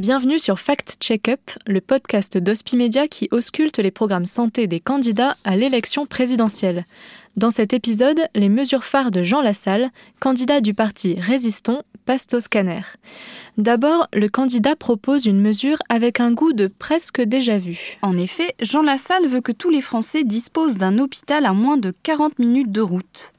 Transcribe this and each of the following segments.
Bienvenue sur Fact Check-up, le podcast d'Hospimedia qui ausculte les programmes santé des candidats à l'élection présidentielle. Dans cet épisode, les mesures phares de Jean Lassalle, candidat du parti Résistons, passent au scanner. D'abord, le candidat propose une mesure avec un goût de presque déjà vu. En effet, Jean Lassalle veut que tous les Français disposent d'un hôpital à moins de 40 minutes de route.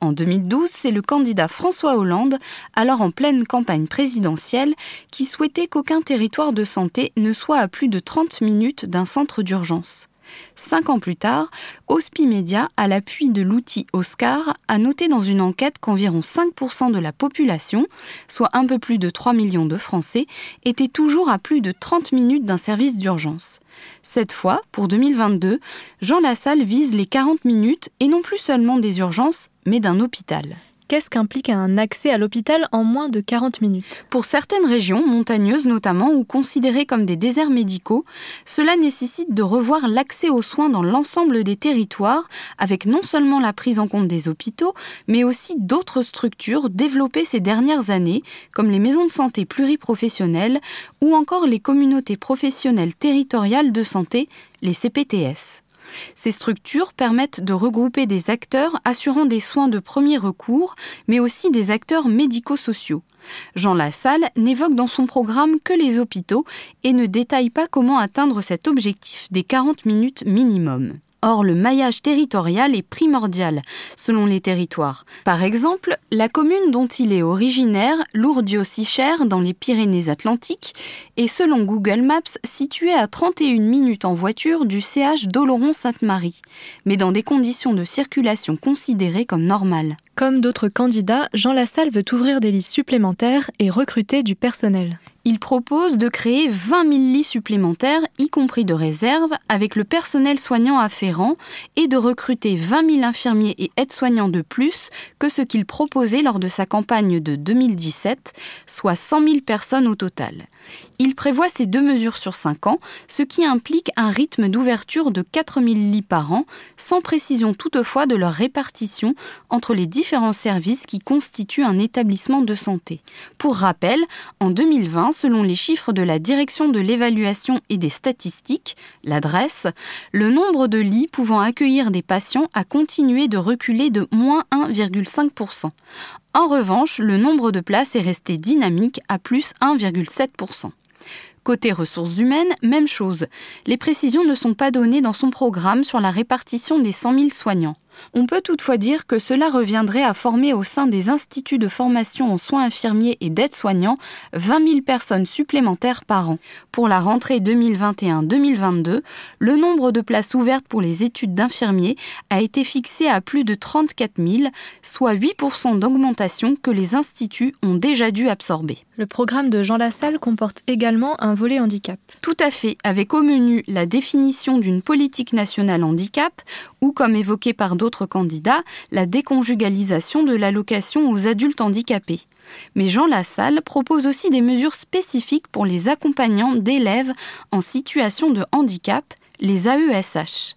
En 2012, c'est le candidat François Hollande, alors en pleine campagne présidentielle, qui souhaitait qu'aucun territoire de santé ne soit à plus de 30 minutes d'un centre d'urgence. Cinq ans plus tard, Hospimedia, à l'appui de l'outil Oscar, a noté dans une enquête qu'environ 5% de la population, soit un peu plus de 3 millions de Français, étaient toujours à plus de 30 minutes d'un service d'urgence. Cette fois, pour 2022, Jean Lassalle vise les 40 minutes et non plus seulement des urgences, mais d'un hôpital qu'est-ce qu'implique un accès à l'hôpital en moins de 40 minutes Pour certaines régions, montagneuses notamment, ou considérées comme des déserts médicaux, cela nécessite de revoir l'accès aux soins dans l'ensemble des territoires, avec non seulement la prise en compte des hôpitaux, mais aussi d'autres structures développées ces dernières années, comme les maisons de santé pluriprofessionnelles ou encore les communautés professionnelles territoriales de santé, les CPTS. Ces structures permettent de regrouper des acteurs assurant des soins de premier recours, mais aussi des acteurs médico-sociaux. Jean Lassalle n'évoque dans son programme que les hôpitaux et ne détaille pas comment atteindre cet objectif des 40 minutes minimum. Or, le maillage territorial est primordial selon les territoires. Par exemple, la commune dont il est originaire, Lourdes-Sichère, dans les Pyrénées-Atlantiques, est selon Google Maps située à 31 minutes en voiture du CH d'Oloron-Sainte-Marie, mais dans des conditions de circulation considérées comme normales. Comme d'autres candidats, Jean Lassalle veut ouvrir des lits supplémentaires et recruter du personnel. Il propose de créer 20 000 lits supplémentaires, y compris de réserve, avec le personnel soignant afférent, et de recruter 20 000 infirmiers et aides-soignants de plus que ce qu'il proposait lors de sa campagne de 2017, soit 100 000 personnes au total. Il prévoit ces deux mesures sur 5 ans, ce qui implique un rythme d'ouverture de 4 000 lits par an, sans précision toutefois de leur répartition entre les différents services qui constituent un établissement de santé. Pour rappel, en 2020, selon les chiffres de la Direction de l'évaluation et des statistiques, l'adresse, le nombre de lits pouvant accueillir des patients a continué de reculer de moins 1,5%. En revanche, le nombre de places est resté dynamique à plus 1,7%. Côté ressources humaines, même chose. Les précisions ne sont pas données dans son programme sur la répartition des 100 000 soignants. On peut toutefois dire que cela reviendrait à former au sein des instituts de formation en soins infirmiers et d'aides-soignants 20 000 personnes supplémentaires par an. Pour la rentrée 2021-2022, le nombre de places ouvertes pour les études d'infirmiers a été fixé à plus de 34 000, soit 8% d'augmentation que les instituts ont déjà dû absorber. Le programme de Jean Lassalle comporte également un volet handicap. Tout à fait, avec au menu la définition d'une politique nationale handicap, ou comme évoqué par d'autres candidats, la déconjugalisation de l'allocation aux adultes handicapés. Mais Jean Lassalle propose aussi des mesures spécifiques pour les accompagnants d'élèves en situation de handicap, les AESH.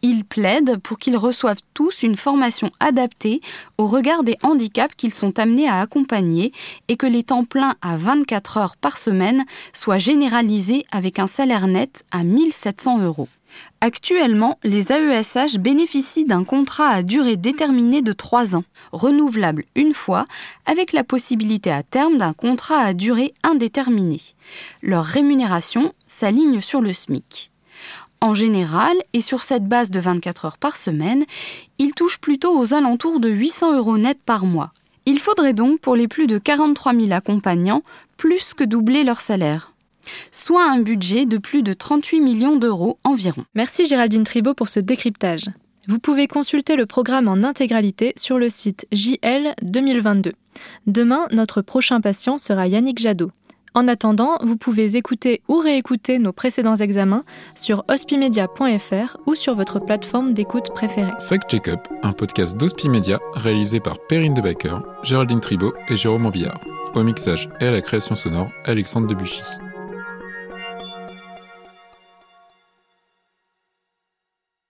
Il plaide pour qu'ils reçoivent tous une formation adaptée au regard des handicaps qu'ils sont amenés à accompagner et que les temps pleins à 24 heures par semaine soient généralisés avec un salaire net à 1700 euros. Actuellement, les AESH bénéficient d'un contrat à durée déterminée de 3 ans, renouvelable une fois, avec la possibilité à terme d'un contrat à durée indéterminée. Leur rémunération s'aligne sur le SMIC. En général, et sur cette base de 24 heures par semaine, ils touchent plutôt aux alentours de 800 euros net par mois. Il faudrait donc, pour les plus de 43 000 accompagnants, plus que doubler leur salaire soit un budget de plus de 38 millions d'euros environ. Merci Géraldine Tribault pour ce décryptage. Vous pouvez consulter le programme en intégralité sur le site JL 2022. Demain, notre prochain patient sera Yannick Jadot. En attendant, vous pouvez écouter ou réécouter nos précédents examens sur hospimedia.fr ou sur votre plateforme d'écoute préférée. Fact Check Up, un podcast d'Hospimedia réalisé par Perrine Debacker, Géraldine Tribault et Jérôme Ambillard. Au mixage et à la création sonore, Alexandre Debuchy.